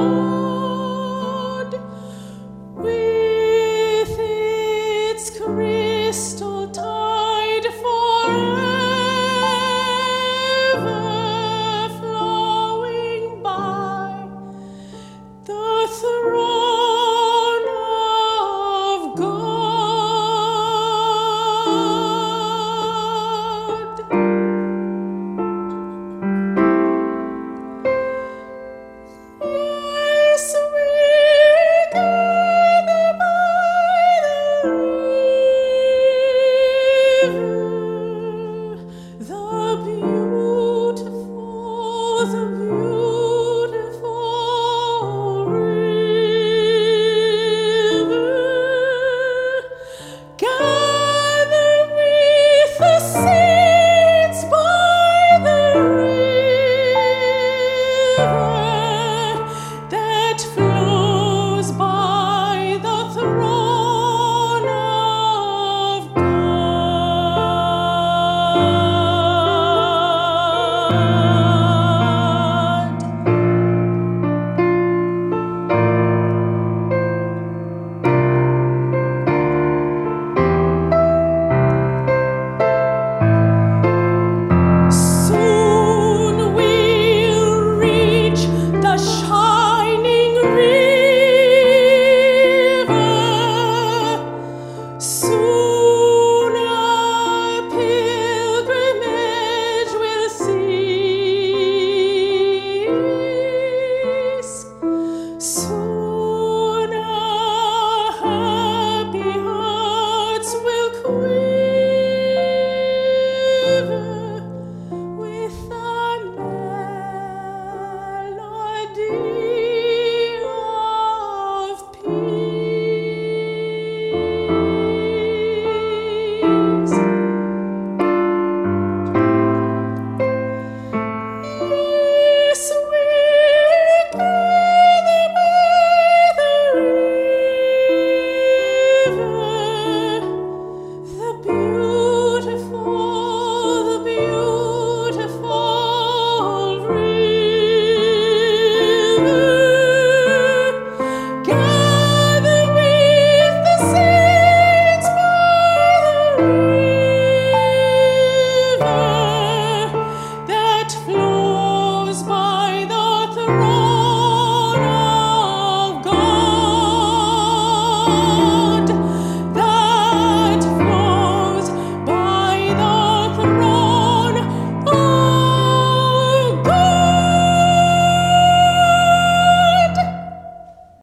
Oh.